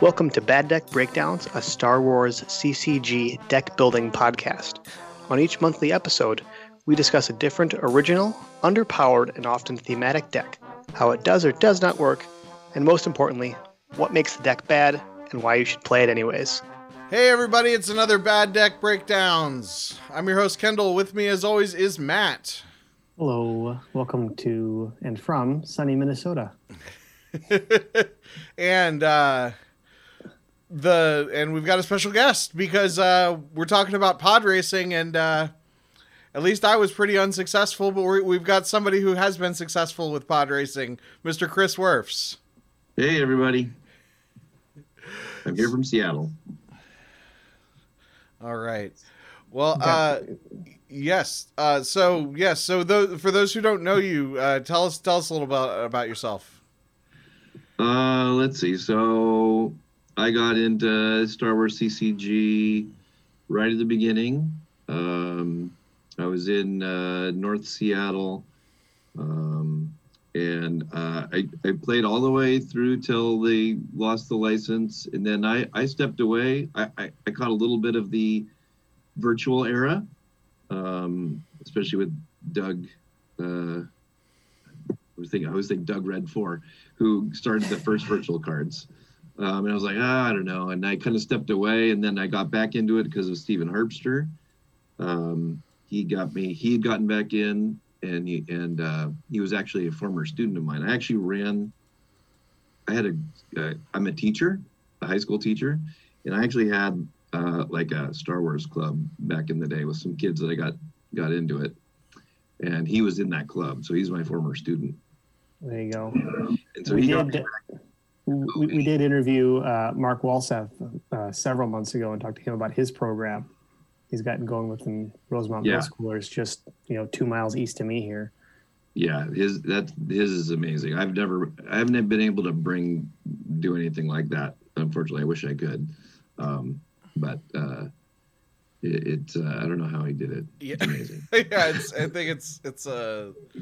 Welcome to Bad Deck Breakdowns, a Star Wars CCG deck building podcast. On each monthly episode, we discuss a different, original, underpowered, and often thematic deck, how it does or does not work, and most importantly, what makes the deck bad and why you should play it anyways. Hey everybody, it's another Bad Deck Breakdowns. I'm your host Kendall. With me as always is Matt. Hello, welcome to and from sunny Minnesota. and uh the and we've got a special guest because uh we're talking about pod racing and uh at least I was pretty unsuccessful, but we have got somebody who has been successful with pod racing, Mr. Chris Werfs. Hey everybody. I'm here from Seattle. All right. Well, uh, yes. Uh, so yes. So those, for those who don't know you, uh, tell us tell us a little about about yourself. Uh, let's see. So I got into Star Wars CCG right at the beginning. Um, I was in uh, North Seattle. Um, and uh, I, I played all the way through till they lost the license and then i, I stepped away I, I, I caught a little bit of the virtual era um, especially with doug uh, I was thinking I was thinking Doug Red Four, who started the first virtual cards, um, and I was like, ah, I don't know, and I kind of stepped away, and then I got back into it because of Stephen Harpster. Um, he got me. He had gotten back in, and he and uh, he was actually a former student of mine. I actually ran. I had a. Uh, I'm a teacher, a high school teacher, and I actually had uh, like a Star Wars club back in the day with some kids that I got got into it, and he was in that club, so he's my former student. There you go. And so we he did. We, we, did interview uh, Mark Walseth uh, several months ago and talked to him about his program he's gotten going with some Rosemont yeah. Middle Schoolers just you know two miles east of me here. Yeah, his that his is amazing. I've never I haven't been able to bring do anything like that. Unfortunately, I wish I could, um, but uh, it, it uh, I don't know how he did it. Yeah. It's amazing. yeah, it's, I think it's it's a. Uh,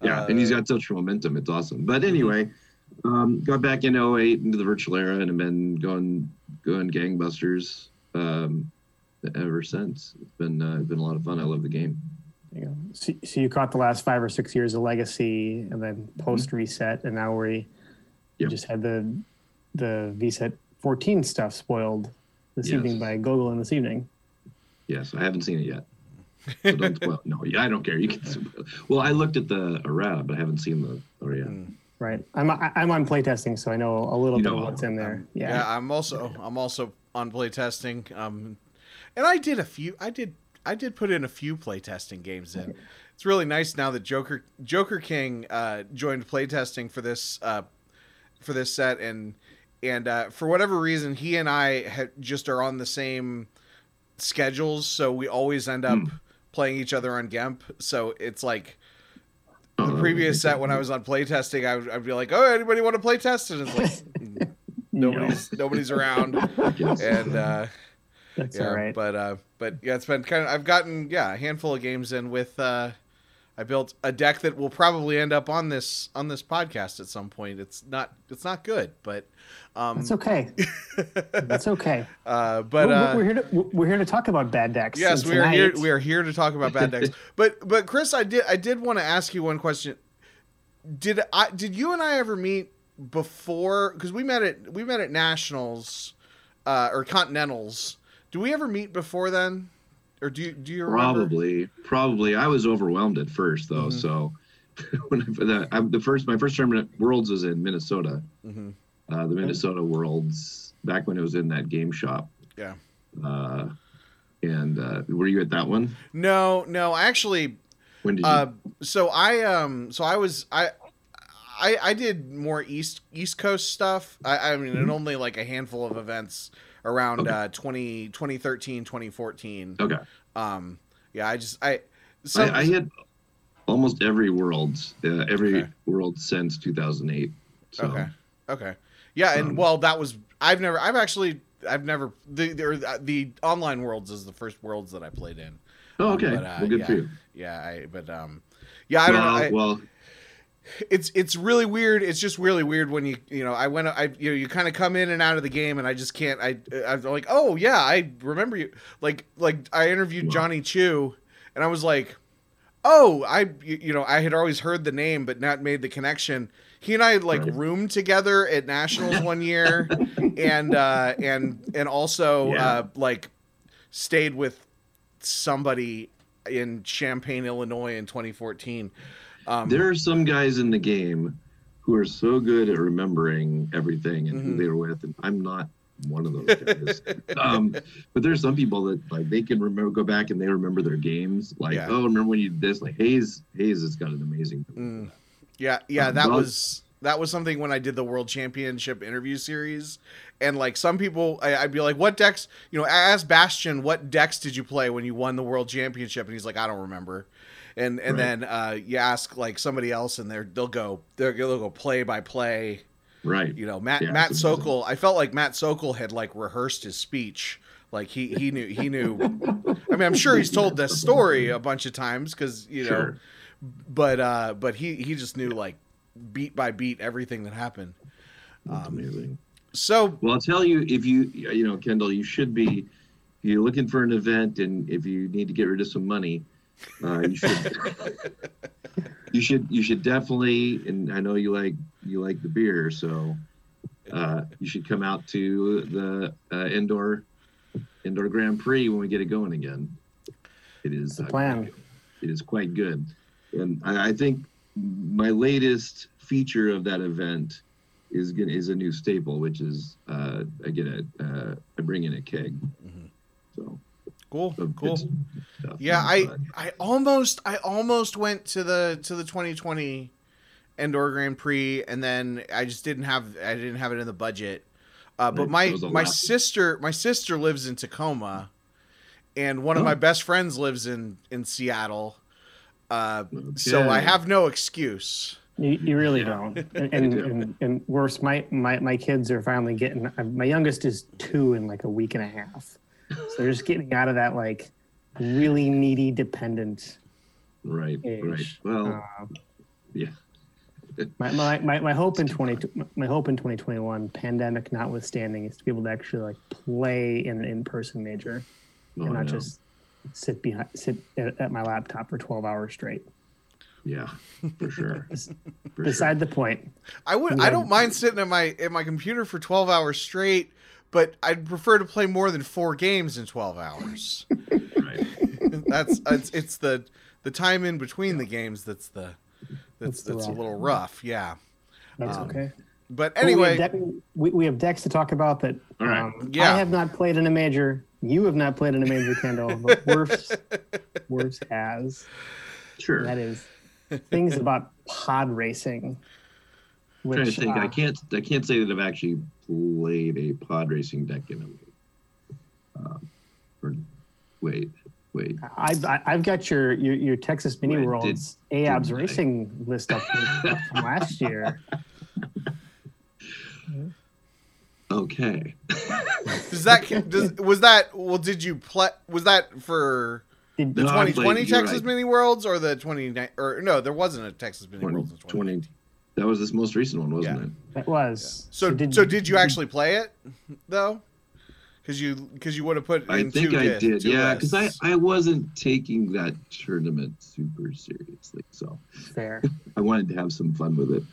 yeah, and he's got such momentum. It's awesome. But anyway, um, got back in 08 into the virtual era and have been going going gangbusters. Um, ever since. It's been uh, been a lot of fun. I love the game. You so, so, you caught the last five or six years of legacy, and then mm-hmm. post reset, and now we yep. just had the the VSET 14 stuff spoiled this yes. evening by Google in this evening. Yes, I haven't seen it yet. So don't spoil. no, yeah, I don't care. You can. Well, I looked at the errata, but I haven't seen the oh yeah. Mm. Right, I'm I'm on playtesting, so I know a little you bit of what's in there. Yeah, yeah, I'm also I'm also on playtesting. Um, and I did a few. I did. I did put in a few playtesting games in. It's really nice now that Joker Joker King uh, joined playtesting for this uh, for this set, and and uh, for whatever reason, he and I ha- just are on the same schedules, so we always end up mm. playing each other on Gemp. So it's like the oh, previous set when I was on playtesting, I would I'd be like, "Oh, anybody want to play test?" And it's like nobody's nobody's around, and uh, that's yeah, all right. But uh, but yeah, it's been kind of. I've gotten yeah a handful of games in with. Uh, I built a deck that will probably end up on this on this podcast at some point. It's not it's not good, but um, that's okay. that's okay. Uh, but we're, uh, we're, here to we're here to talk about bad decks. Yes, we are here. We are here to talk about bad decks. but but Chris, I did I did want to ask you one question. Did I did you and I ever meet before? Because we met at we met at nationals uh, or continentals do we ever meet before then, or do you do you remember? probably probably I was overwhelmed at first though. Mm-hmm. So when I, the, I, the first my first tournament Worlds was in Minnesota, mm-hmm. uh, the Minnesota Worlds back when it was in that game shop. Yeah. Uh, and uh, were you at that one? No, no. Actually, when did you? Uh, so I um so I was I. I, I did more east East Coast stuff. I, I mean, mm-hmm. only like a handful of events around okay. uh 20, 2013 2014 okay. Um yeah i just i some, I, I hit almost every worlds uh, every okay. world since 2008 so. okay. Okay. Yeah and um, well that was i've never i've actually i've never the the, the online worlds is the first worlds that i played in. Oh okay. um, but, uh, well good yeah, for you. Yeah I, but um yeah i don't well, know I, well it's it's really weird. It's just really weird when you you know I went I you know you kind of come in and out of the game and I just can't I I'm like oh yeah I remember you like like I interviewed Johnny Chu and I was like oh I you know I had always heard the name but not made the connection. He and I like right. roomed together at nationals one year and uh and and also yeah. uh like stayed with somebody in Champaign, Illinois in 2014. Um, there are some guys in the game who are so good at remembering everything and mm-hmm. who they were with, and I'm not one of those guys. um, but there's some people that like they can remember, go back and they remember their games. Like, yeah. oh, remember when you did this? Like Hayes, Hayes has got an amazing. Mm. Yeah, yeah, that was that was something when I did the World Championship interview series, and like some people, I, would be like, "What decks?" You know, I asked Bastian, "What decks did you play when you won the World Championship?" And he's like, "I don't remember." And and right. then uh, you ask like somebody else, and they're they'll go they'll, they'll go play by play. Right. You know, Matt yeah, Matt Sokol. I felt like Matt Sokol had like rehearsed his speech. Like he he knew he knew. I mean, I'm sure he's told this story a bunch of times because you know, sure. but uh, but he he just knew like beat by beat everything that happened. Um, amazing. So well, I'll tell you if you you know Kendall, you should be if you're looking for an event and if you need to get rid of some money, uh, you should you should you should definitely. And I know you like you like the beer, so uh, you should come out to the uh, indoor indoor Grand Prix when we get it going again. It is the plan. it is quite good, and I, I think my latest feature of that event is gonna is a new staple, which is uh, I get a uh, I bring in a keg. Mm-hmm. So cool, so cool. Yeah, I I almost I almost went to the to the 2020 indoor Grand Prix, and then I just didn't have I didn't have it in the budget. Uh, but my my sister my sister lives in Tacoma, and one oh. of my best friends lives in in Seattle. Uh, okay. So I have no excuse. You, you really don't. And, and, and, and, worse, my, my, my kids are finally getting, my youngest is two in like a week and a half. So they're just getting out of that like really needy dependent. Right, age. right. Well, uh, yeah. my, my, my, my hope in 20, my hope in 2021 pandemic notwithstanding is to be able to actually like play in an in-person major oh, and not just sit behind sit at, at my laptop for 12 hours straight yeah for sure for beside sure. the point i would i don't mind sitting at my at my computer for 12 hours straight but i'd prefer to play more than four games in 12 hours right that's it's, it's the the time in between yeah. the games that's the that's that's, that's a little rough yeah that's um, okay but anyway well, we, have we, we, have decks to talk about that um, yeah. i have not played in a major you have not played in a major Kendall, but Worf's Worf's has. Sure. That is things about pod racing. Which, I'm trying to think. Uh, I can't. I can't say that I've actually played a pod racing deck in a. Uh, or wait, wait. I've I've got your your, your Texas Mini wait, Worlds AOBS racing list up from last year. Okay. does that does was that well? Did you play? Was that for the no, 2020 Texas right. Mini Worlds or the 20 or no? There wasn't a Texas Mini 20, Worlds in 20. That was this most recent one, wasn't yeah. it? It was. Yeah. So, so did, so did you actually play it though? Because you because you would have put. I think I did. Yeah, because I I wasn't taking that tournament super seriously, so fair. I wanted to have some fun with it.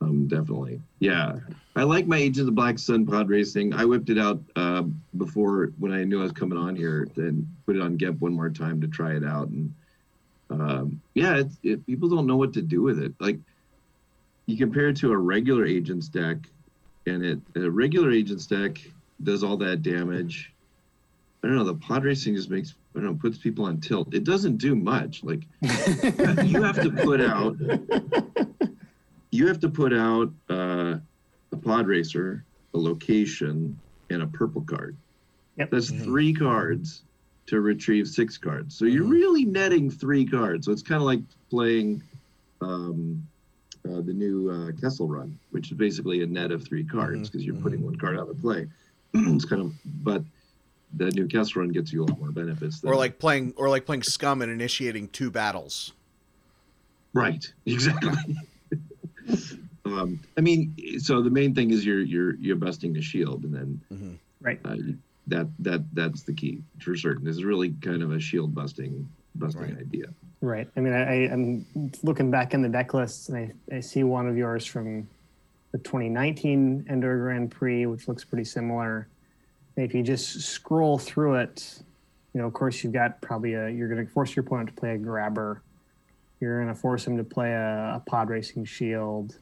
Um, definitely. Yeah. I like my Age of the Black Sun pod racing. I whipped it out uh, before when I knew I was coming on here, then put it on GEMP one more time to try it out. And um, yeah, it, people don't know what to do with it. Like you compare it to a regular agent's deck, and it a regular agent's deck does all that damage. I don't know. The pod racing just makes I don't know puts people on tilt. It doesn't do much. Like you have to put out you have to put out uh, a pod racer, a location, and a purple card. Yep. That's mm-hmm. three cards to retrieve six cards. So you're mm-hmm. really netting three cards. So it's kind of like playing um, uh, the new uh, Kessel Run, which is basically a net of three cards because mm-hmm. you're putting mm-hmm. one card out of play. it's kind of, but the new Kessel Run gets you a lot more benefits. Than, or like playing, or like playing Scum and initiating two battles. Right. Exactly. um, I mean, so the main thing is you're you're you're busting the shield, and then Mm-hmm. Right. uh, you- that that that's the key for certain. This is really kind of a shield busting busting Right. idea. Right. I mean, I, I'm looking back in the deck lists, and I, I see one of yours from the 2019 Endor Grand Prix, which looks pretty similar. And if you just scroll through it, you know, of course, you've got probably a. You're going to force your opponent to play a grabber. You're going to force him to play a, a pod racing shield.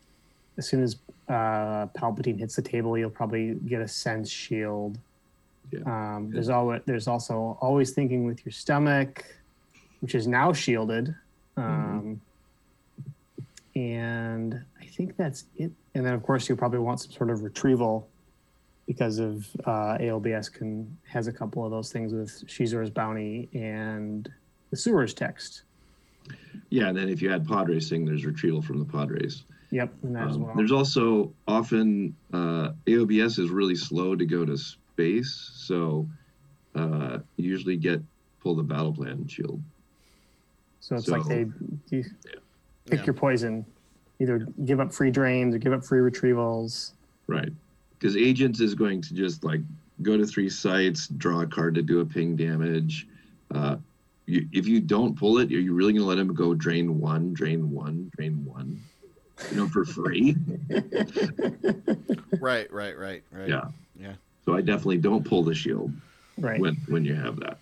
As soon as uh, Palpatine hits the table, you'll probably get a sense shield. Yeah. Um, there's always there's also always thinking with your stomach, which is now shielded. Um, And I think that's it. And then of course you'll probably want some sort of retrieval because of uh, AOBS can has a couple of those things with Xizor's bounty and the sewers text. Yeah, and then if you add pod racing, there's retrieval from the pod race. Yep, and that as Um, well. There's also often uh, AOBS is really slow to go to space, so uh, you usually get pull the battle plan shield. So it's like they you pick Yeah. your poison. Either give up free drains or give up free retrievals. Right. Because agents is going to just like go to three sites, draw a card to do a ping damage. Uh, you, if you don't pull it, are you really going to let him go drain one, drain one, drain one? You know, for free? Right, right, right, right. Yeah. Yeah. So I definitely don't pull the shield Right. when when you have that.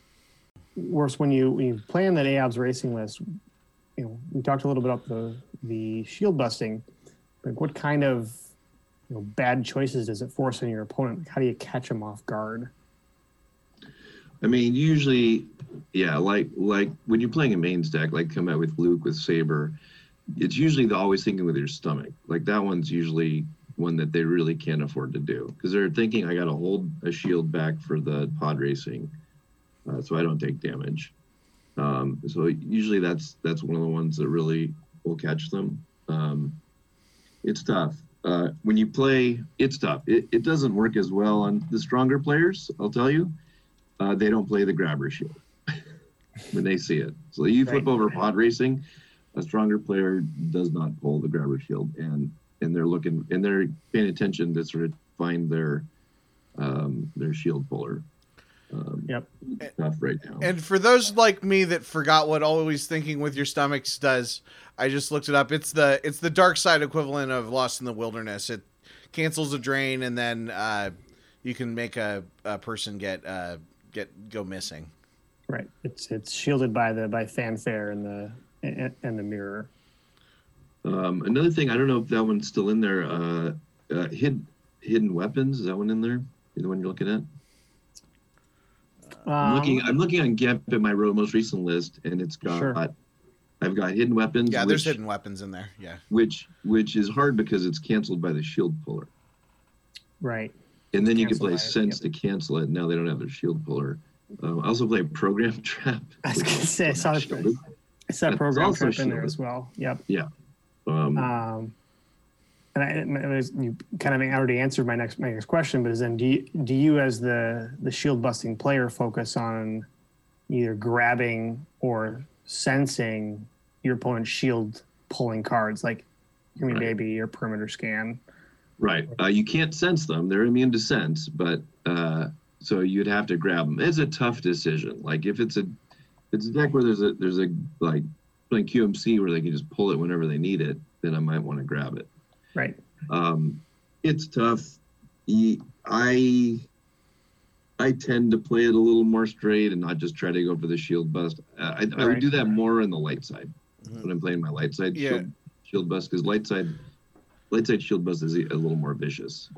Worse when you when you play on that AOBS racing list. You know, we talked a little bit about the the shield busting. Like, what kind of you know bad choices does it force on your opponent? How do you catch them off guard? I mean, usually, yeah, like like when you're playing a main stack, like come out with Luke with Saber, it's usually the always thinking with your stomach. Like that one's usually one that they really can't afford to do because they're thinking I got to hold a shield back for the pod racing, uh, so I don't take damage. Um, so usually that's that's one of the ones that really will catch them. Um, it's tough. Uh, when you play, it's tough. It, it doesn't work as well on the stronger players, I'll tell you uh, they don't play the grabber shield when they see it. So you flip Right. over pod racing, a stronger player does not pull the grabber shield, and and they're looking and they're paying attention to sort of find their um, their shield puller. Um, Yep. Tough right now. And for those like me that forgot what always thinking with your stomachs does, I just looked it up. It's the it's the dark side equivalent of Lost in the Wilderness. It cancels a drain and then uh, you can make a, a person get uh, get go missing. Right. It's it's shielded by the by fanfare and the and, and the mirror. Um, another thing, I don't know if that one's still in there. Uh, uh, hid, hidden weapons is that one in there? The one you're looking at? I'm Um, looking. I'm looking on GEMP in my most recent list, and it's got. Sure. I've got hidden weapons. Yeah, there's hidden weapons in there. Yeah. which which is hard because it's canceled by the shield puller. right. And then you can play by it, sense to cancel it. Now they don't have their shield puller. Um, I also play program trap. I was which gonna say, I saw that. shielded. It's that program trap in there as well. Yep. Um, Um, and I, was, you kind of already answered my next my next question, but is then do you, do you as the the shield busting player focus on either grabbing or sensing your opponent's shield pulling cards like Me Right. Baby or Perimeter Scan? right. Uh, you can't sense them. They're immune to sense, but uh, so you'd have to grab them. It's a tough decision. Like if it's a it's a deck where there's a there's a like playing QMC where they can just pull it whenever they need it, then I might want to grab it. Right. um, it's tough. I I tend to play it a little more straight and not just try to go for the shield bust. Uh, I, I would do that more on the light side Mhm. when I'm playing my light side Yeah. shield, shield bust because light side light side shield bust is a a little more vicious.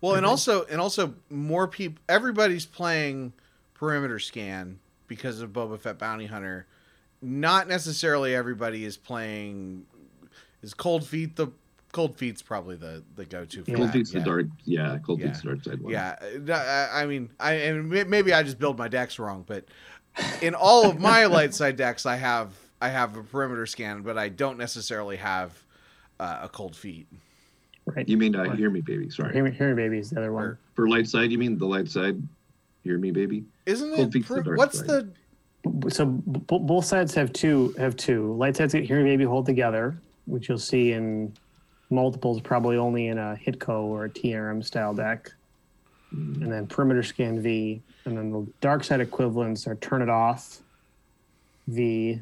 Well, and also and also more people. Everybody's playing perimeter scan because of Boba Fett Bounty Hunter. Not necessarily everybody is playing. Is Cold Feet the Cold Feet's probably the the go to for Cold that, feet's yeah. the dark, yeah. Cold Yeah. feet's the dark side one. Yeah, I I mean, I and maybe I just build my decks wrong, but in all of my light side decks, I have I have a perimeter scan, but I don't necessarily have uh, a cold feet. Right. You mean uh, hear me, baby? Sorry. Hear Me, Hear Me Baby is the other one. Or- For light side, you mean the light side? Hear me, baby. Isn't Cold it? feet's the per- dark what's side. the So b- both sides have two have two light sides get Hear Me Baby hold together, which you'll see in multiples probably only in a Hitco or a TRM style deck, Mm, and then perimeter scan V, and then the dark side equivalents are turn it off V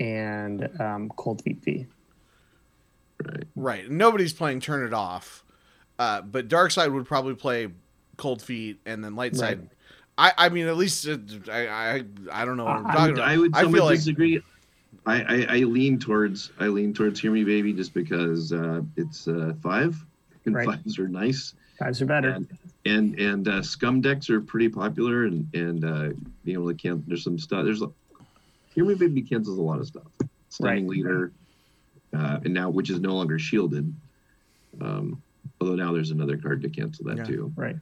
and um, cold feet V. right. Right. Nobody's playing Turn It Off, uh, but Dark Side would probably play Cold Feet, and then Light Side. Right. I, I mean, at least uh, I, I, I don't know what I'm I talking I would, about. I would I somewhat feel like disagree. I, I, I lean towards I lean towards Hear Me Baby just because uh, it's uh, five and Right. fives are nice Fives are better. and and and uh, scum decks are pretty popular and and uh, being able to cancel there's some stuff there's a, Hear Me Baby cancels a lot of stuff stunning Right. leader uh, and now which is no longer shielded um, although now there's another card to cancel that Yeah. too Right.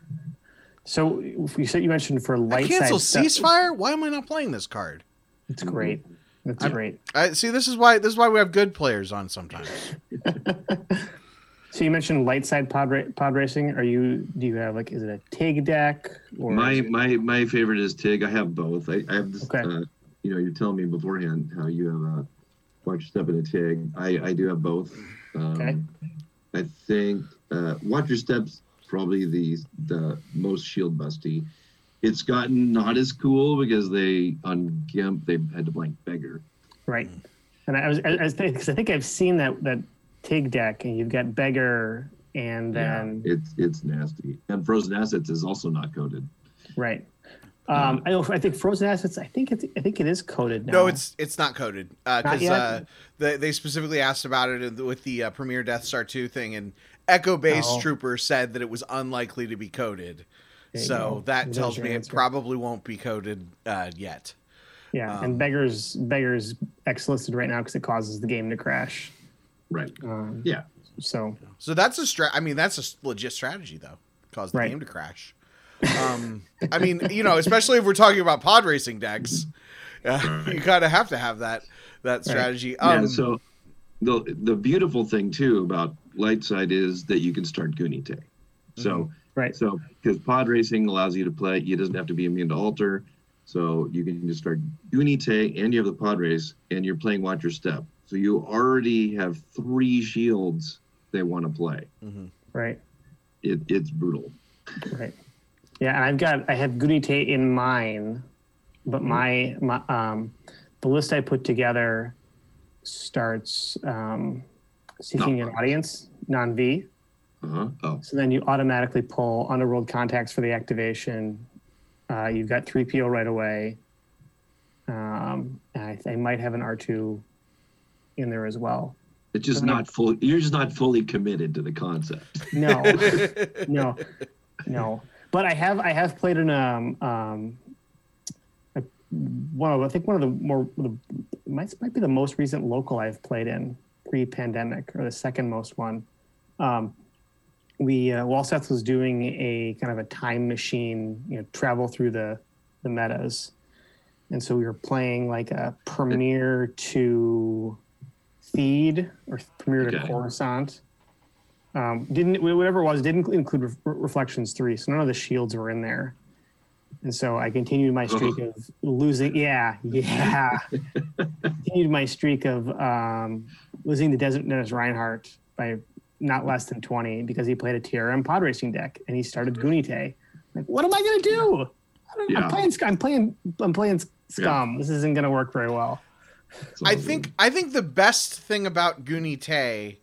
So if you said you mentioned for light I cancel side stuff- Ceasefire. Why am I not playing this card? It's great. It's I'm- great. I see. This is why. This is why we have good players on sometimes. So you mentioned light side pod, ra- pod racing. Are you? Do you have like? Is it a TIG deck or? my is it- my my favorite is Tig. I have both. I, I have this. Okay. Uh, you know, you're telling me beforehand how you have a watch step and a Tig. I I do have both. Um, Okay. I think uh, watch your steps probably the the most shield busty. It's gotten not as cool because they on Gemp they had to blank beggar. right. And I was, I, I, 'cause I think I've seen that that TIG deck, and you've got beggar, and then It's it's nasty. And frozen assets is also not coded. right. Um, I know. I think frozen assets. I think it's. I think it is coded now. No, it's it's not coded because yet? uh, they they specifically asked about it with the uh, Premier Death Star two thing, and Echo Base Oh. Trooper said that it was unlikely to be coded. There So go. that There's tells your me it probably won't be coded uh, yet. Yeah, um, and beggars beggars X listed right now because it causes the game to crash. Right. Um, Yeah. So So that's a strat. I mean, that's a legit strategy though. Cause the Right. game to crash. Um, I mean, you know, especially if we're talking about pod racing decks, uh, you kind of have to have that that strategy. Um, yeah. So the the beautiful thing too about light side is that you can start Goo Nee Tay. So right. so because pod racing allows you to play, it doesn't have to be immune to alter. So you can just start Goo Nee Tay and you have the pod race and you're playing Watch Your Step. So you already have three shields they want to play. mhm. Right. It, it's brutal. Right. Yeah, and I've got I have Goo Nee Tay in mine, but my my um the list I put together starts um seeking an audience, non V. Uh-huh. Oh, So then you automatically pull underworld contacts for the activation. Uh, you've got three PO right away. Um, and I, I might have an R two in there as well. it's just Mhm. not full. You're just not fully committed to the concept. No, no, no. But I have I have played in um um a- one of I think one of the more the might might be the most recent local I've played in pre-pandemic or the second most one. Um, we uh, Walseth was doing a kind of a time machine, you know, travel through the the metas, and so we were playing like a premiere to feed or premiere to Okay. Coruscant. Um, didn't whatever it was didn't include Ref- reflections three, so none of the shields were in there. And so I continued my streak of losing. Yeah, yeah. continued my streak of um, losing the Desert Dennis Reinhardt by not less than 20 because he played a TRM pod racing deck and he started Goo Nee Tay. Like, what am I gonna do? I don't, Yeah. I'm playing. Sc- I'm playing. I'm playing Scum. This isn't gonna work very well. It's I think I think the best thing about Goo Nee Tay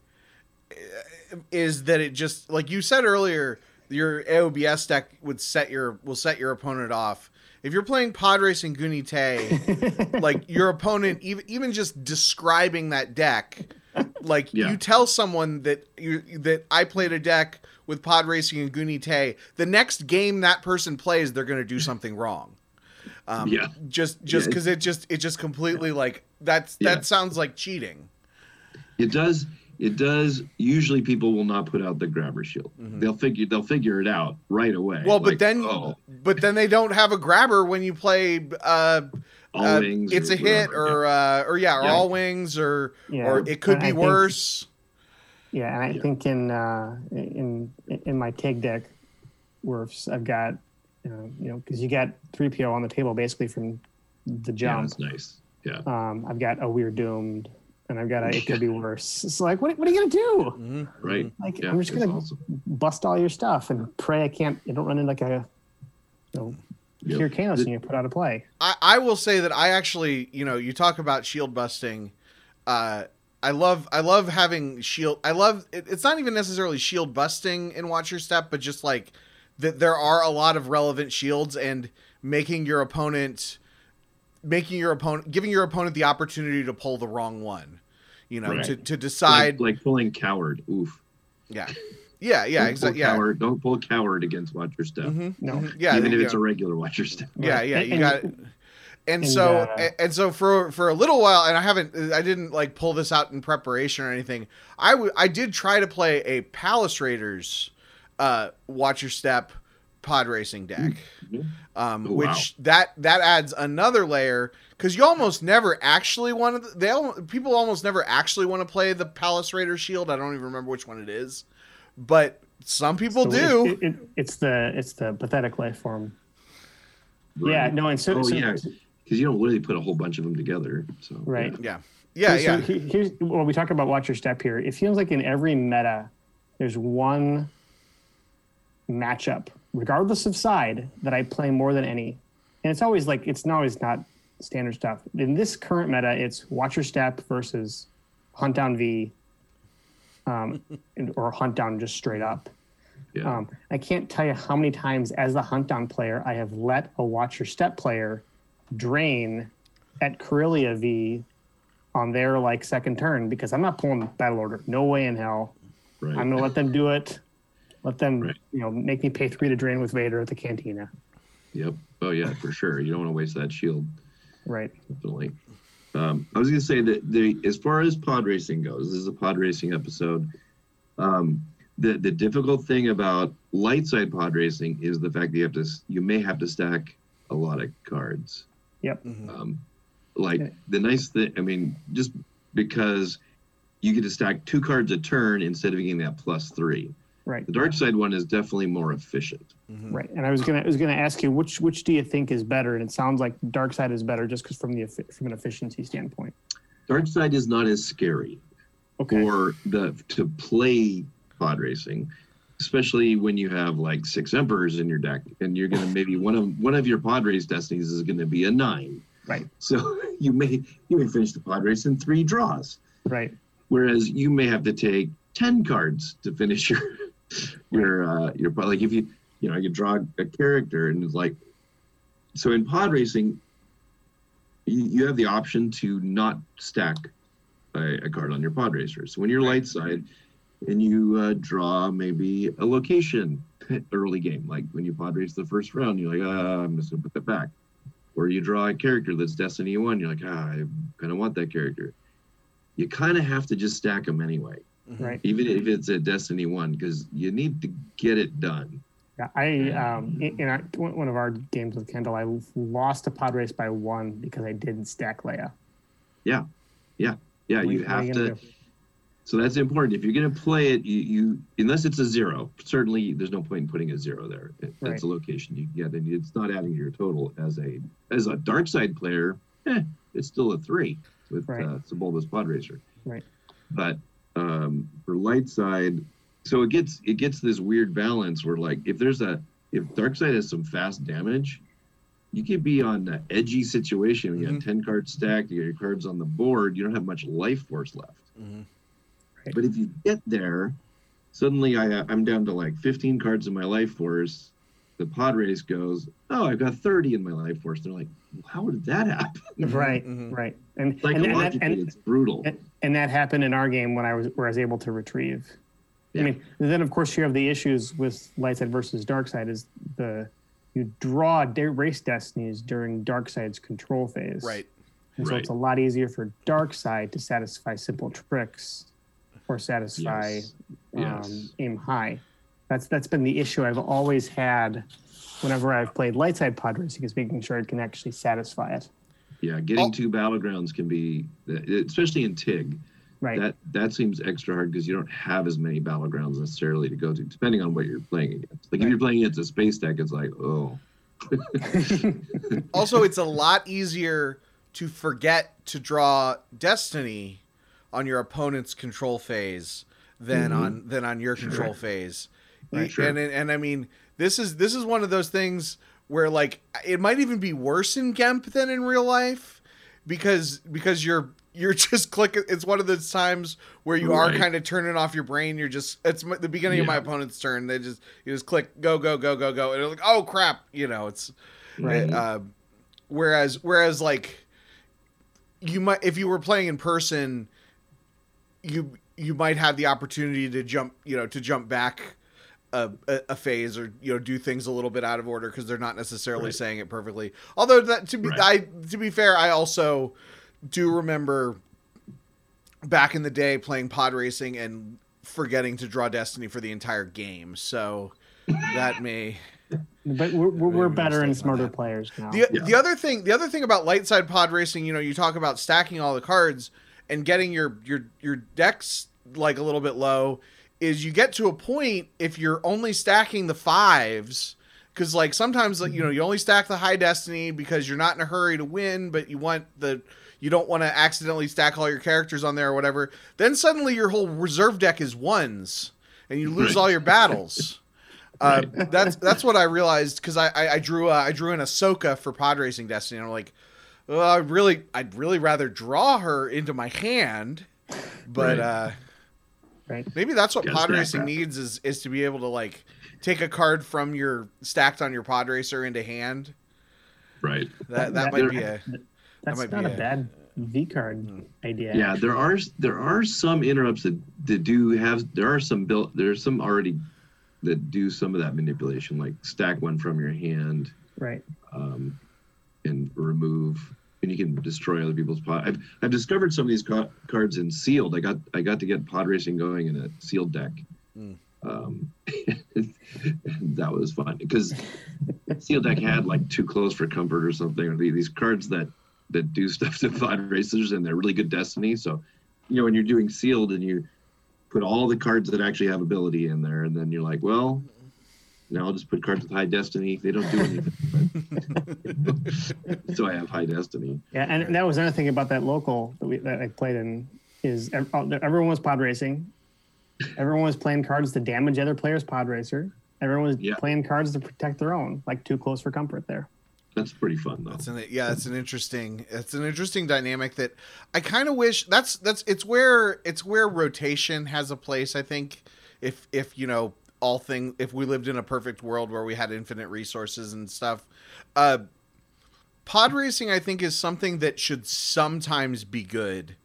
uh, is that it just like you said earlier, your AOBS deck would set your will set your opponent off. If you're playing Pod Racing Goo Nee Tay, like your opponent even even just describing that deck, like Yeah. you tell someone that you that I played a deck with Pod Racing and Goo Nee Tay, the next game that person plays, they're gonna do something wrong. Um, Yeah. just just Yeah. because it just it just completely like that's Yeah. that sounds like cheating. It does. It does. Usually, people will not put out the grabber shield. Mhm. They'll figure. They'll figure it out right away. Well, but then oh, but then they don't have a grabber when you play uh, uh wings. it's or a hit whatever. or uh or yeah, or Yeah. all wings or Yeah, or it could and be I think- worse. Yeah, and I Yeah. think in uh, in in my TIG deck, where I've got uh, you know because you got three PO on the table basically from the Yeah, jump. that's nice. Yeah. Um, I've got a weird doomed, and I've got a, it could be worse. It's like, what, what are you gonna do? Mhm. Right. Like, Yeah, I'm just gonna awesome. bust all your stuff and pray I can't. You don't run into like a, you know, Yep. pure chaos and you put out a play. I, I will say that I actually, you know, you talk about shield busting. Uh, I love, I love having shield. I love. It, it's not even necessarily shield busting in Watch Your Step, but just like that there are a lot of relevant shields and making your opponent, making your opponent, giving your opponent the opportunity to pull the wrong one. You know, Right. to to Like, decide. like pulling coward. Oof. yeah, yeah, yeah, Don't exactly. Yeah. Coward. Don't pull coward against Watch Your Step. Mhm, No. mhm. Yeah, Even if yeah. it's a regular Watch Your Step. Yeah, yeah, And- you got it. and- And, and, so uh, and, and so for for a little while, and I haven't, I didn't like pull this out in preparation or anything. I w- I did try to play a Palace Raiders, uh, Watch Your Step, pod racing deck, Mhm. um, Oh, which that that adds another layer because you almost never actually want to. They al- people almost never actually want to play the Palace raider Shield. I don't even remember which one it is, but some people So do. It, it, it's the it's the pathetic life form. Right. Yeah, no, and so, Oh, so yeah. Because you don't really put a whole bunch of them together. So Right. yeah. yeah, yeah, so yeah. he- here's well, we talk about watch your step here. It feels like in every meta, there's one matchup, regardless of side, that I play more than any, and it's always like it's not always not standard stuff. In this current meta, it's watch your step versus hunt down V, um, and- or hunt down just straight up. Yeah. Um, I can't tell you how many times as the hunt down player I have let a watch your step player drain at Corellia V on their like second turn because I'm not pulling battle order. No way in hell. right. I'm gonna let them do it. Let them, Right. you know, make me pay three to drain with Vader at the cantina. Yep. Oh yeah, for sure. You don't want to waste that shield. Right. Definitely. Um, I was going to say that the as far as pod racing goes, this is a pod racing episode. Um, the the difficult thing about light side pod racing is the fact that you have to you may have to stack a lot of cards. Yep. Mhm. Um, like Okay. the nice thing, I mean, just because you get to stack two cards a turn instead of getting that plus three. Right. The dark side one is definitely more efficient. Mhm. Right. And I was gonna I was gonna ask you which which do you think is better? And it sounds like dark side is better just because from the from an efficiency standpoint. Dark side is not as scary. Okay. for the to play pod racing especially when you have like six emperors in your deck and you're gonna maybe one of one of your pod race destinies is gonna be a nine Right. so you may you may finish the pod race in three draws Right. whereas you may have to take 10 cards to finish your your uh your pod like if you you know you draw a character and it's like so in pod racing you, you have the option to not stack a, a card on your pod racer. So when you're light side and you uh, draw maybe a location early game like when you pod race the first round you're like ah, i'm just gonna put that back. Or you draw a character that's destiny one you're like ah i kind of want that character. You kind of have to just stack them anyway. Right. even if it's a destiny one because you need to get it done Yeah, I um in, in our, one one of our games with Kendall, I lost a pod race by one because I didn't stack Leia. yeah yeah, you what are have gonna to do? so that's important if you're going to play it you, you unless it's a zero certainly there's no point in putting a zero there It- Right. that's a location you get and it's not adding to your total as a as a dark side player eh, it's still a three with Right. uh, Sebulba's pod racer Right. but um for light side so it gets it gets this weird balance where like if there's a if dark side has some fast damage you could be on an edgy situation when you Mhm. have 10 cards stacked you got your cards on the board you don't have much life force left Mhm. but if you get there, suddenly I, I'm down to like 15 cards in my life force. The pod race goes, oh, I've got 30 in my life force. They're like, how did that happen? Right, Mhm. right, and and, and, that, Psychologically, and, it's brutal. and and that happened in our game when I was where I was able to retrieve. Yeah. I mean, then of course you have the issues with light side versus dark side is the you draw de- race destinies during dark side's control phase. Right. And so Right. it's a lot easier for dark side to satisfy simple tricks or satisfy Yes. um, Yes. aim high. That's that's been the issue I've always had whenever I've played light side pod racing is making sure it can actually satisfy it. Yeah, getting Oh. two battlegrounds can be, especially in TIG, Right. that that seems extra hard because you don't have as many battlegrounds necessarily to go to, depending on what you're playing against. Like if you're playing against a space deck, it's like, oh, also, it's a lot easier to forget to draw Destiny on your opponent's control phase than Mhm. on than on your control phase. Right, sure. And and I mean, this is this is one of those things where like it might even be worse in Gemp than in real life because because you're you're just clicking it's one of those times where you are kind of turning off your brain. You're just it's the beginning of my opponent's turn. They just you just click go go go go go and you're like oh crap you know it's Right. uh, whereas whereas like you might if you were playing in person you you might have the opportunity to jump you know to jump back a, a phase or you know do things a little bit out of order because they're not necessarily Right. saying it perfectly although that to be Right. i to be fair i also do remember back in the day playing pod racing and forgetting to draw destiny for the entire game so that may But we're, we're, we're better and smarter that. players now. The, Yeah. the other thing the other thing about light side pod racing, you know, you talk about stacking all the cards and getting your your your decks like a little bit low is you get to a point if you're only stacking the fives because like sometimes like you know you only stack the high destiny because you're not in a hurry to win but you want the you don't want to accidentally stack all your characters on there or whatever then suddenly your whole reserve deck is ones and you lose all your battles. Uh, that's that's what I realized because I, I I drew uh, I drew an Ahsoka for Pod Racing Destiny and I'm like, well, I really I'd really rather draw her into my hand, but Right. uh, Right. maybe that's what Gotta Pod Racing that. needs is is to be able to like take a card from your stacked on your Pod Racer into hand. Right. That that That- might be a That's might not be a a- bad V card Hmm. idea. Yeah, there are there are some interrupts that, that do have there are some built there's some already that do some of that manipulation, like stack one from your hand Right. um, and remove, and you can destroy other people's pod. I've I've discovered some of these ca- cards in sealed. I got I got to get pod racing going in a sealed deck. Mm. Um, that was fun because sealed deck had like too close for comfort or something. Or these cards that that do stuff to pod racers and they're really good destiny. So, you know, when you're doing sealed and you put all the cards that actually have ability in there, and then you're like, well, now I'll just put cards with high destiny. They don't do anything. so I have high destiny. Yeah, and that was another thing about that local that we that I played in is oh, everyone was pod racing. Everyone was playing cards to damage other players' pod racer. Everyone was Yeah. playing cards to protect their own, like too close for comfort there. That's pretty fun though. That's an yeah, it's an interesting it's an interesting dynamic that I kind of wish that's that's it's where it's where rotation has a place. I think if if you know all thing if we lived in a perfect world where we had infinite resources and stuff, uh, pod racing I think is something that should sometimes be good,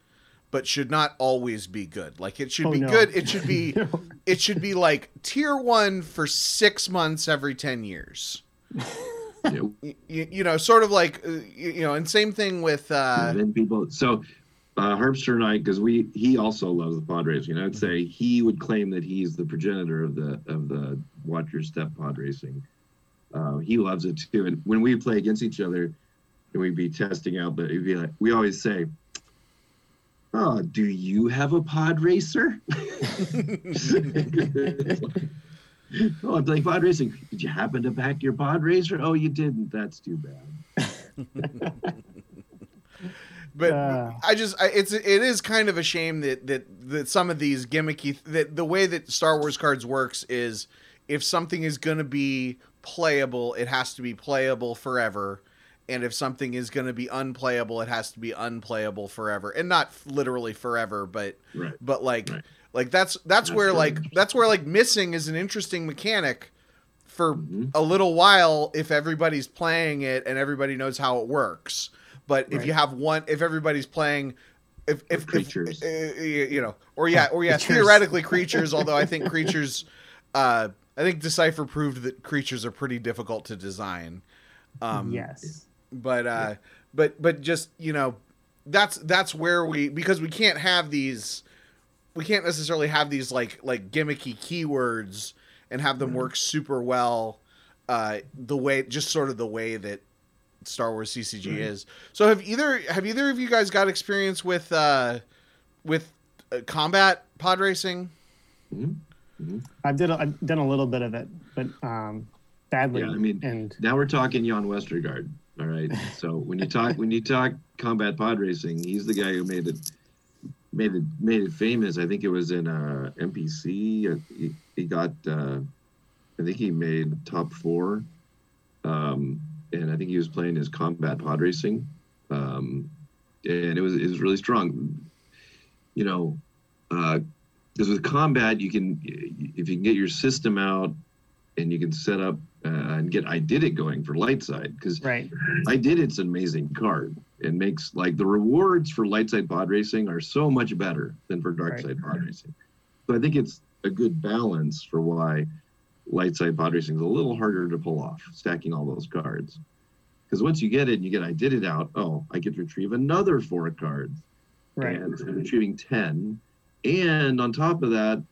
but should not always be good. Like it should Oh, be no. good. It should be it should be like tier one for six months every ten years you, you know, sort of like uh, you, you know, and same thing with uh, then people. So uh, Harpster and I, because we he also loves the pod racing. I'd say he would claim that he's the progenitor of the of the watch your step pod racing. Uh, he loves it too. And when we play against each other, and we'd be testing out, but it'd be like we always say. Oh, do you have a pod racer? oh, I'm playing pod racing. Did you happen to pack your pod racer? Oh, you didn't. That's too bad. but Uh. I just I, it's it is kind of a shame that that that some of these gimmicky that the way that Star Wars cards works is if something is going to be playable, it has to be playable forever. And if something is going to be unplayable, it has to be unplayable forever, and not literally forever, but Right. but like Right. like that's that's That's where like that's where like missing is an interesting mechanic for Mhm. a little while if everybody's playing it and everybody knows how it works but if you have one if everybody's playing if if, if creatures. uh, you know or yeah or yeah Creatures. theoretically creatures although i think creatures uh i think decipher proved that creatures are pretty difficult to design um yes. but uh but but just you know that's that's where we because we can't have these we can't necessarily have these like like gimmicky keywords and have them work super well uh the way just sort of the way that Star Wars CCG Right. is. So have either have either of you guys got experience with uh with uh, combat pod racing? Mhm. I've did a, I've done a little bit of it, but um, badly. Yeah, I mean, and Now we're talking Jan Westergaard. All right. So when you talk when you talk combat pod racing, he's the guy who made it made it made it famous. I think it was in uh, NPC. Uh, he, he got, uh, I think he made top four, um, and I think he was playing his combat pod racing, um, and it was it was really strong. You know, because uh, with combat you can if you can get your system out and you can set up uh, and get I did it going for light side because right. I did it's an amazing card. It makes like the rewards for light side pod racing are so much better than for dark right. side pod racing. So I think it's a good balance for why light side pod racing is a little harder to pull off, stacking all those cards. Because once you get it and you get I did it out, oh, I get to retrieve another four cards. Right. And I'm retrieving 10. And on top of that,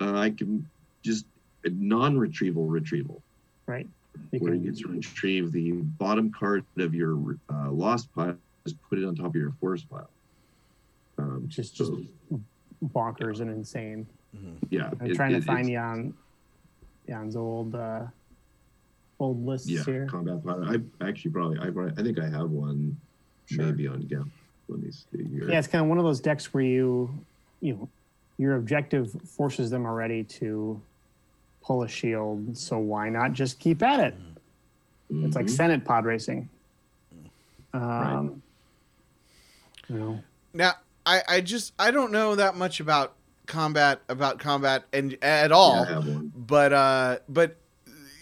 uh, I can just non-retrieval retrieval. Right. You where you get to retrieve the bottom card of your uh, lost pile, just put it on top of your force pile. Um, just so, just bonkers yeah. and insane. Mm-hmm. Yeah, I'm it, trying it, to find Jan Jan's old uh, old lists yeah, here. combat pile. I actually probably I I think I have one sure. maybe on GEMP. Let me see here. Yeah, it's kind of one of those decks where you you know your objective forces them already to pull a shield, so why not just keep at it? Mm-hmm. It's like Senate pod racing. Um, right. You know. Now, I, I just I don't know that much about combat about combat and at all. Yeah, but uh, but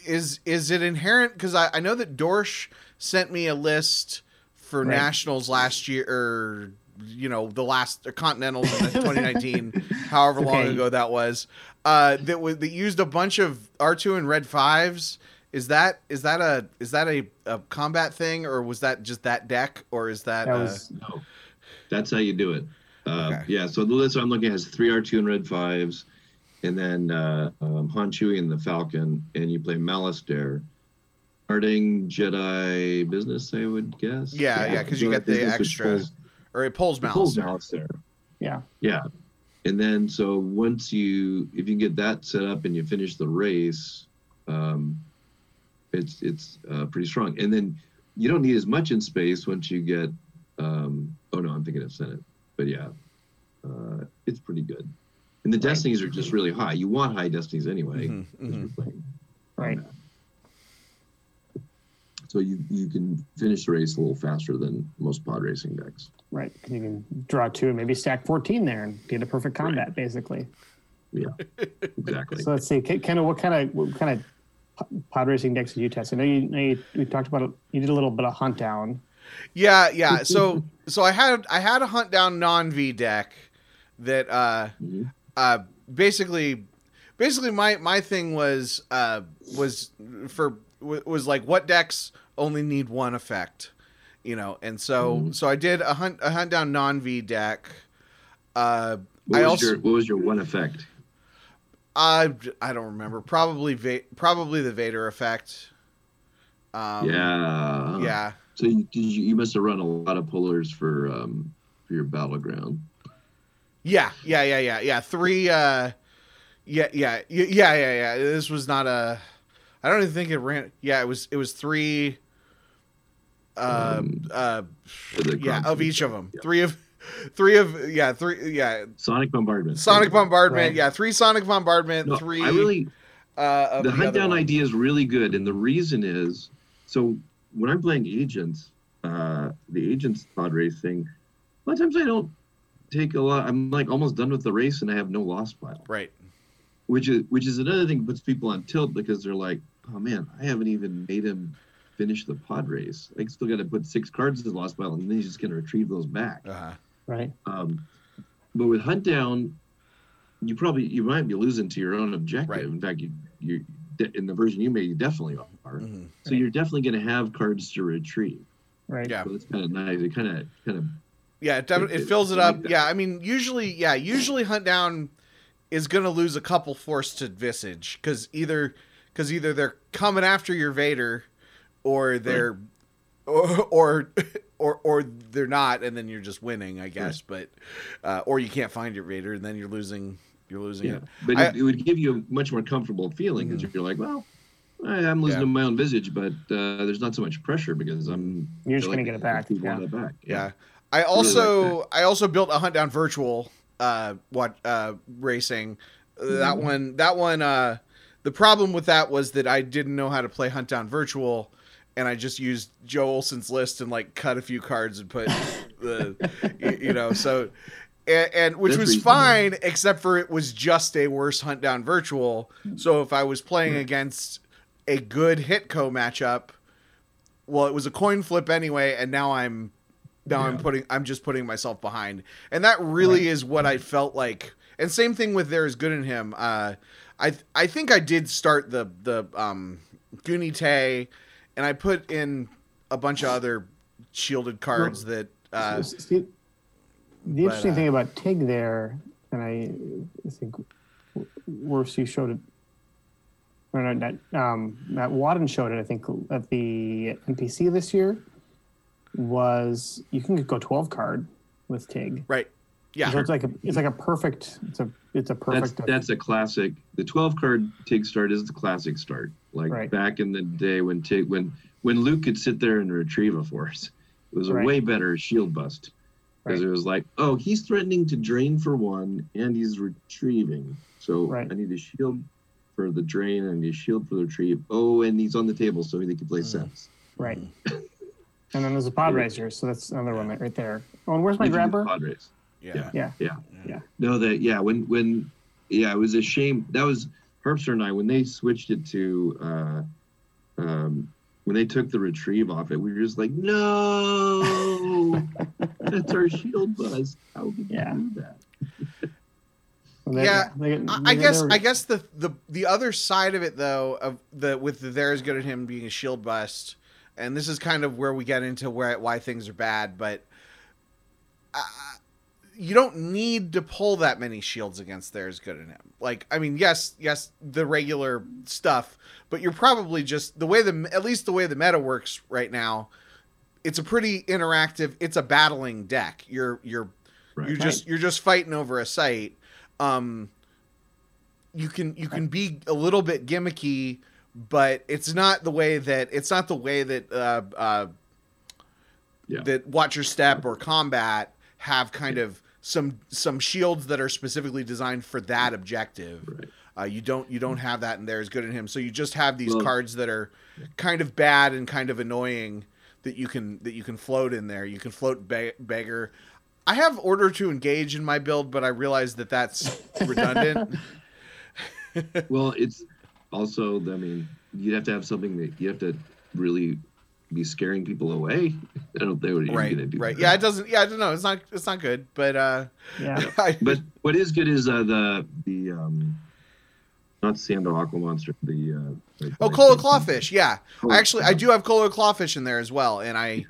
is is it inherent? Because I, I know that Dorsch sent me a list for right. nationals last year or you know the last continentals in 2019 however long okay. ago that was uh that was that used a bunch of r2 and red fives is that is that a is that a, a combat thing or was that just that deck or is that, that was, uh... no that's how you do it uh, okay. yeah so the list i'm looking at has three r2 and red fives and then uh um, Han Chewie and the Falcon, and you play Malastare starting Jedi business, I would guess. Yeah, yeah, because yeah, you get the extra or it pulls mouse. It pulls mouse there. Yeah. Yeah. And then so once you if you get that set up and you finish the race, um, it's it's uh, pretty strong. And then you don't need as much in space once you get. Um, oh no, I'm thinking of Senate, but yeah, uh, it's pretty good. And the right. destinies are just really high. You want high destinies anyway. Mm-hmm, mm-hmm. Right so you you can finish the race a little faster than most pod racing decks. Right, you can draw two and maybe stack fourteen there and get a perfect combat, right. basically. Yeah, exactly. so let's see, kind of what kind of what kind of pod racing decks did you test? I know you, know you we talked about you did a little bit of hunt down. Yeah, yeah. So so I had I had a hunt down non V deck that uh mm-hmm. Uh basically basically my my thing was uh was for was like what decks only need one effect, you know, and so mm. so I did a hunt a hunt down non V deck. Uh, what I also your, what was your one effect? I I don't remember. Probably Va- probably the Vader effect. Um, yeah. Yeah. So you, you, you must have run a lot of pullers for um for your battleground. Yeah, yeah, yeah, yeah, yeah. Three. uh Yeah, yeah, yeah, yeah, yeah. This was not a. I don't even think it ran. Yeah, it was. It was three uh, um, uh, yeah, of each of them. Yeah. Three of, three of, yeah, three, yeah. Sonic bombardment. Sonic bombardment. Right. Yeah, three Sonic bombardment. No, three. I really. Uh, the, hunt down one. idea is really good, and the reason is so when I'm playing agents, uh, the agents pod racing, a lot of times I don't take a lot. I'm like almost done with the race, and I have no loss pile. Right. Which is which is another thing that puts people on tilt because they're like, oh man, I haven't even made him finish the pod race. I still got to put six cards in the lost pile, and then he's just going to retrieve those back. Uh-huh. Right. Um, but with hunt down, you probably you might be losing to your own objective. Right. In fact, you you in the version you made, you definitely are. Mm-hmm. So right. you're definitely going to have cards to retrieve. Right. Yeah. So it's kind of nice. It kind of kind of. Yeah, it, it, it fills it up. Yeah, I mean, usually, yeah, usually hunt down is going to lose a couple force to visage because either because either they're coming after your Vader or they're right. or, or or or they're not and then you're just winning i guess right. but uh, or you can't find your Vader, and then you're losing you're losing yeah. it but I, it, would give you a much more comfortable feeling because mm-hmm. you're like well I, am losing yeah. my own visage but uh, there's not so much pressure because i'm you're just gonna get it back yeah. it back yeah, yeah. I also i also built a hunt down virtual uh, what uh, racing. That one, that one. Uh, the problem with that was that I didn't know how to play Hunt Down Virtual, and I just used Joe Olson's list and like cut a few cards and put the, you know, so. And, and which That's was reasonable. fine, except for it was just a worse hunt down virtual. So if I was playing against a good Hitco matchup, well, it was a coin flip anyway, and now I'm now I'm putting I'm just putting myself behind, and that really is what I felt like. And same thing with there is good in him. Uh, I I think I did start the the um, Goo Nee Tay, and I put in a bunch of other shielded cards that uh, See, the interesting uh, thing about Tig there, and I, I think worse you showed it. Or no, not, um, Matt Wadden showed it. I think at the NPC this year was you can go twelve card with Tig. right, yeah, So it's like a it's like a perfect. It's a it's a perfect. that's a classic. The 12 card Tig start is the classic start. Like Right. back in the day when Tig when when Luke could sit there and retrieve a force, it was a Right. way better shield bust because Right. it was like, oh, he's threatening to drain for one and he's retrieving, so Right. I need a shield for the drain and I need a shield for the retrieve. Oh, and he's on the table, so they can play Mhm. sense. right. And then there's a pod racer, so that's another one right there. Oh, and where's my You Pod do grabber? Yeah, Yeah. Yeah. Yeah. No, that yeah, when when yeah, it was a shame. That was Harpster and I when they switched it to uh um when they took the retrieve off it, we were just like, no, that's our shield bust. How could Yeah. you do that? And they- Yeah, they- I, they- I guess were- I guess the, the the other side of it though of the with the there is good at him being a shield bust, and this is kind of where we get into where why things are bad, but uh, you don't need to pull that many shields against there is good at him. Like I mean, yes, yes, the regular stuff, but you're probably just the way the at least the way the meta works right now. It's a pretty interactive. It's a battling deck. You're you're Right. you're just you're just fighting over a site um you can you can be a little bit gimmicky but it's not the way that it's not the way that uh uh Yeah. that watch your step or combat have kind of some some shields that are specifically designed for that objective. Right. uh, you don't you don't have that in there as good in him. So you just have these Well- cards that are kind of bad and kind of annoying that you can that you can float in there. You can float be- beggar. I have order to engage in my build but i realize that that's redundant. Well, it's also I mean, you'd have to have something that you have to really be scaring people away. I don't think what you're right gonna do. right that. yeah it doesn't yeah i don't know it's not it's not good but uh Yeah. I, But what is good is uh, the the um, not Sando Aqua Monster. The uh, oh Colo Claw Fish yeah Colo- actually i do have Colo Claw Fish in there as well and i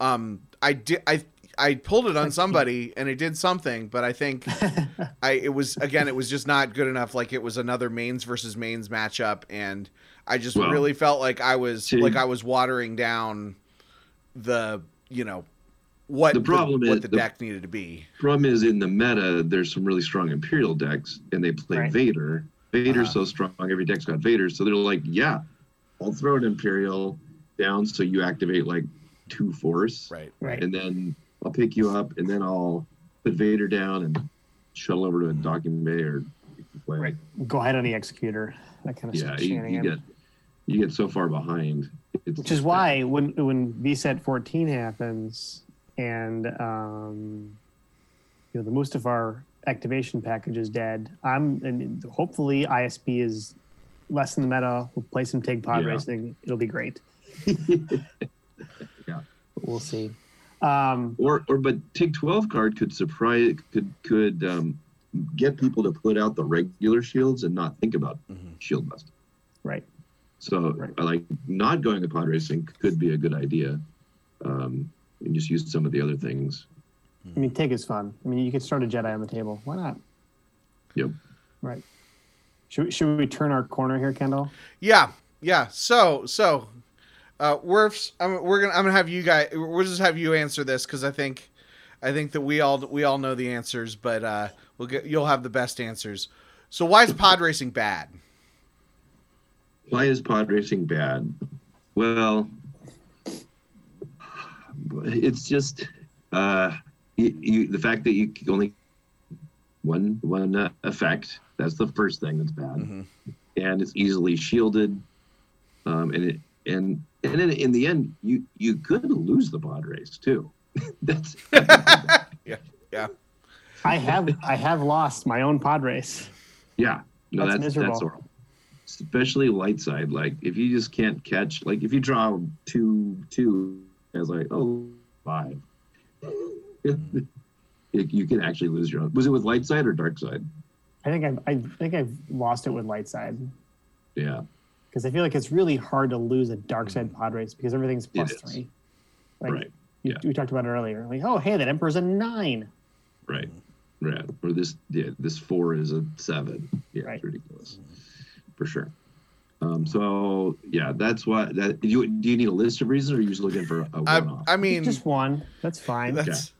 um i did i i pulled it on somebody and it did something but i think i it was again it was just not good enough like it was another mains versus mains matchup and i just Well, really felt like i was see- like i was watering down the you know what The problem what is the the- deck needed to be problem is in the meta. There's some really strong Imperial decks, and they play Right. Vader. Vader's Uh-huh. so strong. Every deck's got Vader, so they're like, yeah, I'll throw an Imperial down, so you activate like two force, right right. and then I'll pick you up, and then I'll put Vader down and shuttle over to a docking bay or play. Right. Go ahead on the executor. That kind of Yeah, stuff. you, you get you get so far behind. It's Which is why when when VSET 14 happens and um, you know the Mustafar activation package is dead, I'm and hopefully ISP is less than the meta. We'll play some TIG pod Yeah. racing. It'll be great. Yeah. But we'll see. Um, or or but Tig 12 card could surprise could could um, get people to put out the regular shields and not think about Mhm. shield bust. right. So Right. Like not going to pod racing could be a good idea. Um, and just use some of the other things. I mean, TIG is fun. I mean, you could start a Jedi on the table. Why not? Yep. Right. Should, should we turn our corner here, Kendall? Yeah, yeah. So, so, uh, Werfs, I'm, we're gonna, I'm gonna have you guys, we'll just have you answer this because I think, I think that we all, we all know the answers, but uh, we'll get, you'll have the best answers. So, why is pod racing bad? Why is pod racing bad? Well, it's just uh, you, you, the fact that you only one one uh, effect. That's the first thing that's bad, Mhm. and it's easily shielded. Um, and it and and in, in the end, you you could lose the pod race too. that's yeah, yeah. I have I have lost my own pod race. yeah. No, That's that's that's, horrible. Especially light side. Like if you just can't catch, like if you draw two two, it's like oh five. you, you can actually lose your own. Was it with light side or dark side? I think I've, I think I've lost it with light side Yeah. Because I feel like it's really hard to lose a dark side pod race because everything's three. Like right. you- yeah. we talked about it earlier. Like, oh hey, that emperor's a nine. Right. Right. Or this yeah, this four is a seven. Yeah, Right. it's ridiculous. For sure. Um, so yeah, that's why that do you do you need a list of reasons or are you just looking for a I, one off? I mean, Just one. That's fine. that's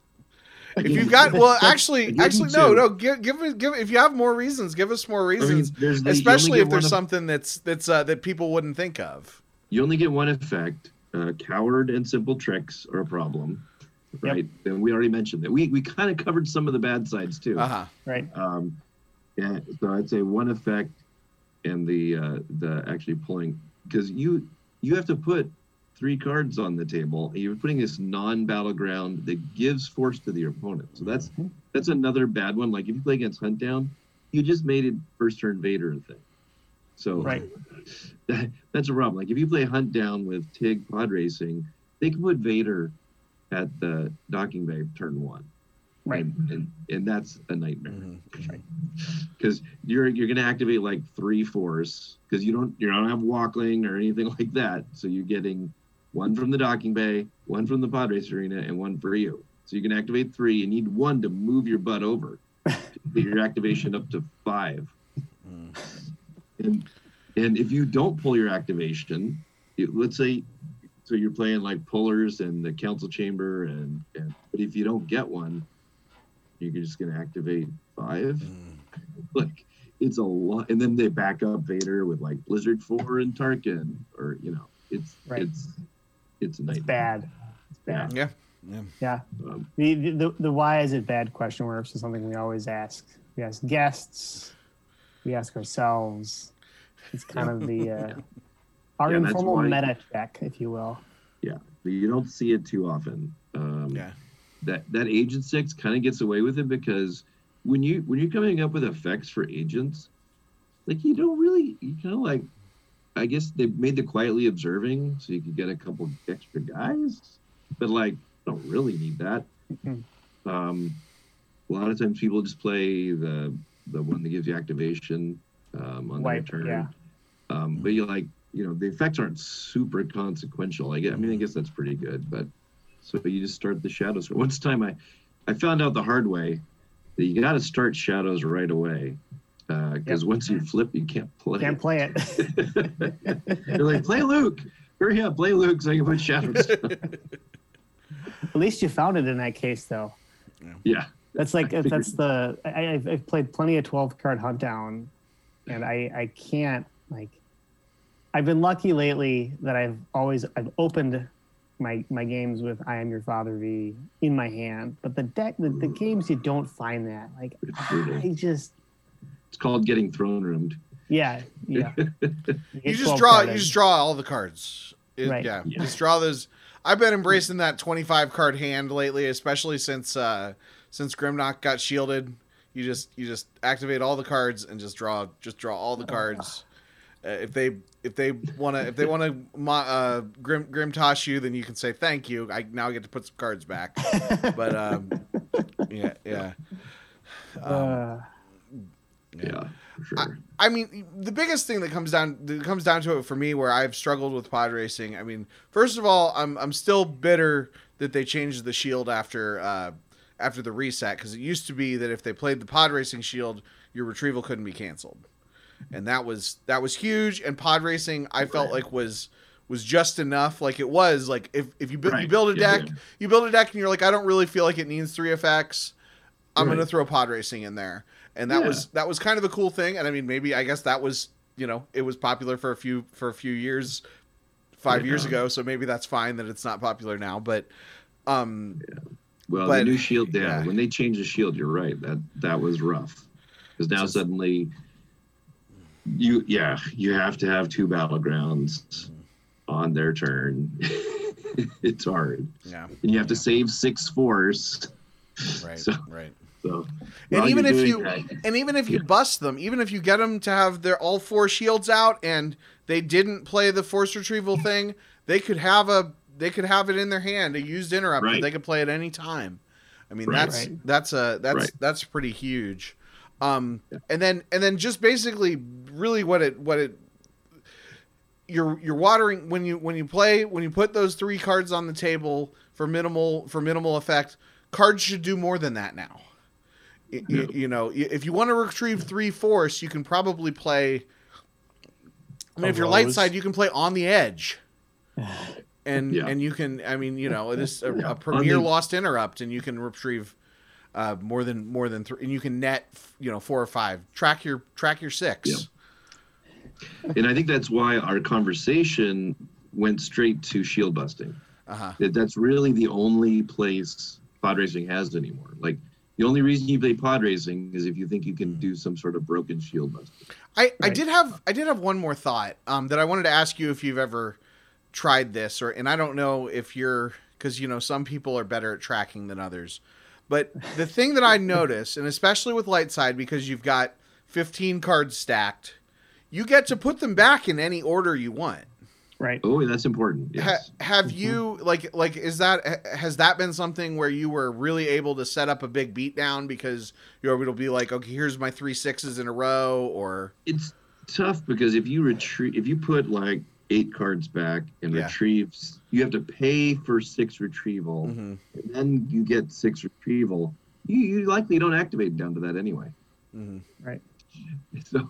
if you've got well, actually, actually, no, no, give give it- give. If you have more reasons, give us more reasons. there's the- especially if there's one something that's that's uh, that people wouldn't think of. you only get one effect. Uh, coward and simple tricks are a problem. Right. And we already mentioned that. We we kind of covered some of the bad sides too. Uh huh. right. Um, yeah, so I'd say one effect and the uh, the actually pulling because you you have to put three cards on the table. And you're putting this non-battleground that gives force to the opponent. So that's Mhm. that's another bad one. Like if you play against Hunt Down, you just made it first turn Vader thing. So Right. that, that's a problem. Like if you play Hunt Down with Tig Pod Racing, they can put Vader at the docking bay turn one. Right. And, and, and that's a nightmare Mhm. because you're you're gonna activate like three force because you don't you don't have walkling or anything like that. So you're getting one from the docking bay, one from the pod race arena, and one for you. So you can activate three. You need one to move your butt over. to get your activation up to five. Mm. And and if you don't pull your activation, you, let's say so you're playing like pullers and the council chamber and, and but if you don't get one, you're just gonna activate five Mm. like it's a lot and then they back up vader with like blizzard 4 and tarkin or you know it's Right. it's it's a It's bad. It's bad. Yeah. Yeah. Yeah. um, The, the the why is it bad question works is something we always ask. We ask guests. We ask ourselves. It's kind of the uh, our Yeah, informal why- meta check, if you will. but you don't see it too often um Yeah. that that agent six kind of gets away with it because when you when you're coming up with effects for agents like you don't really you kind of like i guess they made the quietly observing so you could get a couple extra guys but like don't really need that. Mhm. um a lot of times people just play the the one that gives you activation um on Wipe, their turn. yeah. um but you like you know the effects aren't super consequential. I guess i mean i guess that's pretty good but so you just start the shadows. Once time i i found out the hard way that you got to start shadows right away Uh, because once you flip you can't play Can't play it. they're like play luke hurry up play luke so i can put shadows At least you found it in that case, though. yeah That's like I figured- that's the I, I've, I've played plenty of twelve card hunt down, and I I can't like. I've been lucky lately that I've always I've opened my my games with I am your father V in my hand, but the deck the, the games you don't find that like It's. I just it's called getting throne roomed yeah yeah. You just draw. You just draw all the cards. It- Right. Yeah. Yeah. Just draw those. I've been embracing that 25 card hand lately, especially since uh since Grimnock got shielded. You just you just activate all the cards and just draw just draw all the cards. Uh, if they if they want to if they want to mo- uh, grim Grimtaash you, then you can say thank you. I now get to put some cards back. But um, yeah, yeah. Um, Uh, yeah sure I mean, the biggest thing that comes down that comes down to it for me, where I've struggled with pod racing. I mean, first of all, I'm I'm still bitter that they changed the shield after uh, after the reset because it used to be that if they played the pod racing shield, your retrieval couldn't be canceled, and that was that was huge. And pod racing, I felt like was was just enough. Like it was like if if you, bu- you build a Yeah, deck, yeah. you build a deck, and you're like, I don't really feel like it needs three effects. I'm Right. gonna throw pod racing in there, and that Yeah. was that was kind of a cool thing. And I mean, maybe I guess that was you know it was popular for a few for a few years, five Yeah. years ago. So maybe that's fine that it's not popular now. But um, Well, But- the new shield, yeah, yeah. When they changed the shield, you're right. That that was rough because now Just- suddenly, you yeah, you have to have two battlegrounds on their turn. it's hard, Yeah. and you have to save six force. Right. So- right. So, And even if you that- and even if you bust them, even if you get them to have their all four shields out and they didn't play the force retrieval thing, they could have a they could have it in their hand, a used interrupt that Right. they could play at any time. I mean, Right. that's Right. that's a that's Right. that's pretty huge. Um Yeah. and then and then just basically really what it what it you're you're watering when you when you play when you put those three cards on the table for minimal for minimal effect cards should do more than that now Y- y- Yeah. you know, if you want to retrieve three force, you can probably play. I mean, if you're light side, you can play on the edge, and Yeah. and you can. I mean, you know, this a, a premier the- lost interrupt, and you can retrieve uh, more than more than three, and you can net, you know, four or five. Track your track your six. Yeah. and I think that's why our conversation went straight to shield busting. Uh huh. That that's really the only place pod racing has anymore. Like the only reason you play pod racing is if you think you can do some sort of broken shield busting. I, I did have I did have one more thought um, that I wanted to ask you if you've ever tried this or and I don't know if you're because you know some people are better at tracking than others, but the thing that I notice and especially with light side because you've got 15 cards stacked, you get to put them back in any order you want. Right. Oh, that's important. Yes. Ha- have you like like is that has that been something where you were really able to set up a big beat down because you're able to be like okay here's my three sixes in a row or it's tough because if you retrieve if you put like eight cards back and Yeah. retrieves you have to pay for six retrieval Mhm, and then you get six retrieval you, you likely don't activate down to that anyway mhm. so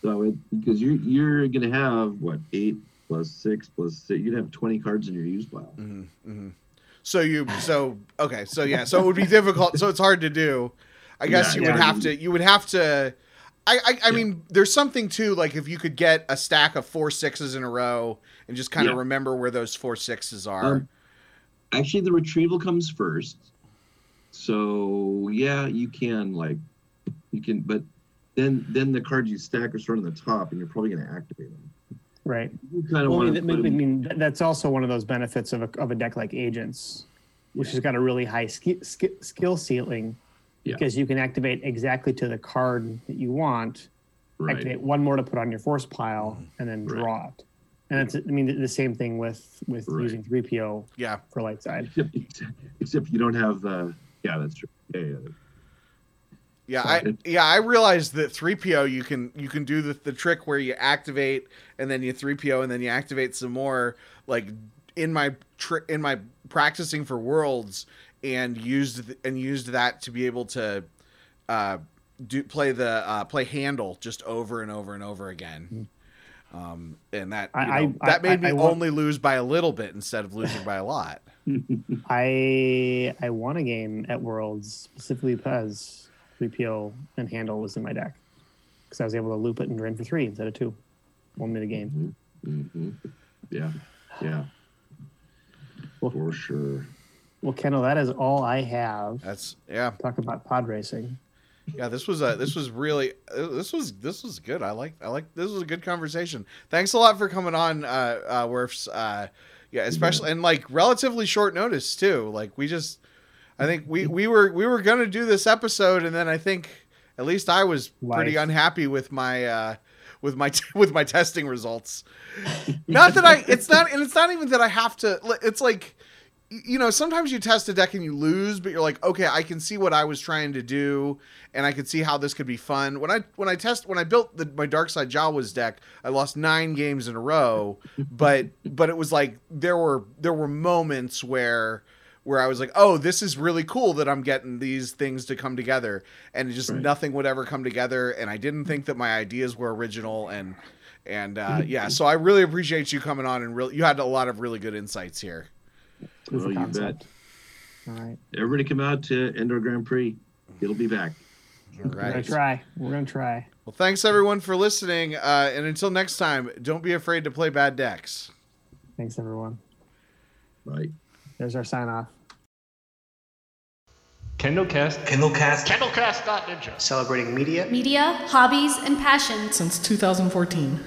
so it because you you're gonna have what eight plus six plus six you'd have 20 cards in your use pile hmm hmm So you so okay so yeah so it would be difficult so it's hard to do. I guess Yeah, you would yeah. have to you would have to. I I, I Yeah. mean there's something too like if you could get a stack of four sixes in a row and just kind of remember where those four sixes are. Um, actually the retrieval comes first so yeah you can like you can but then then the cards you stack are sort of on the top and you're probably going to activate them Right. kind of Well, I want mean, to I mean, that's also one of those benefits of a, of a deck like Agents, which has got a really high ski, ski, skill ceiling Yeah. because you can activate exactly to the card that you want, right activate one more to put on your force pile, mm-hmm. and then Right. draw it. And it's, I mean, the- the same thing with with Right. using 3PO yeah. for light side. except, except you don't have the yeah that's true yeah, yeah. Yeah, I yeah I realized that three PO you can you can do the, the trick where you activate and then you three PO and then you activate some more like in my tri- in my practicing for worlds and used th- and used that to be able to uh do play the uh play handle just over and over and over again. Um and that you I- know, I- that made I- me I want- only lose by a little bit instead of losing by a lot. I I won a game at Worlds specifically because 3PO and handle was in my deck because I was able to loop it and drain for three instead of two. One minute the game. hmm yeah yeah Well- for sure Well, Kendall, that is all I have. That's yeah. Talk about pod racing. Yeah, this was a this was really this was this was good. I like I like this was a good conversation. Thanks a lot for coming on, uh, uh, Werfs. Uh, yeah, especially and like relatively short notice too. Like we just, I think we we were we were gonna do this episode, and then I think at least I was pretty Life. unhappy with my uh, with my with my testing results. not that I, it's not, and it's not even that I have to. It's like you know, sometimes you test a deck and you lose, but you're like, okay, I can see what I was trying to do, and I could see how this could be fun. When I when I test when I built the, my Dark Side Jawas deck, I lost nine games in a row, but but it was like there were there were moments where where I was like, oh, this is really cool that I'm getting these things to come together, and just Right. nothing would ever come together, and I didn't think that my ideas were original, and and uh, yeah, so I really appreciate you coming on, and really you had a lot of really good insights here. Proof well you bet All right. everybody come out to Endor Grand Prix it'll be back All We're gonna right. try. We're gonna try. Well, thanks everyone for listening. Uh, and until next time, don't be afraid to play bad decks. Thanks everyone. right There's our sign off. KendallCast. KendallCast. KendallCast.ninja. Celebrating media, Media, hobbies, and passion since 2014.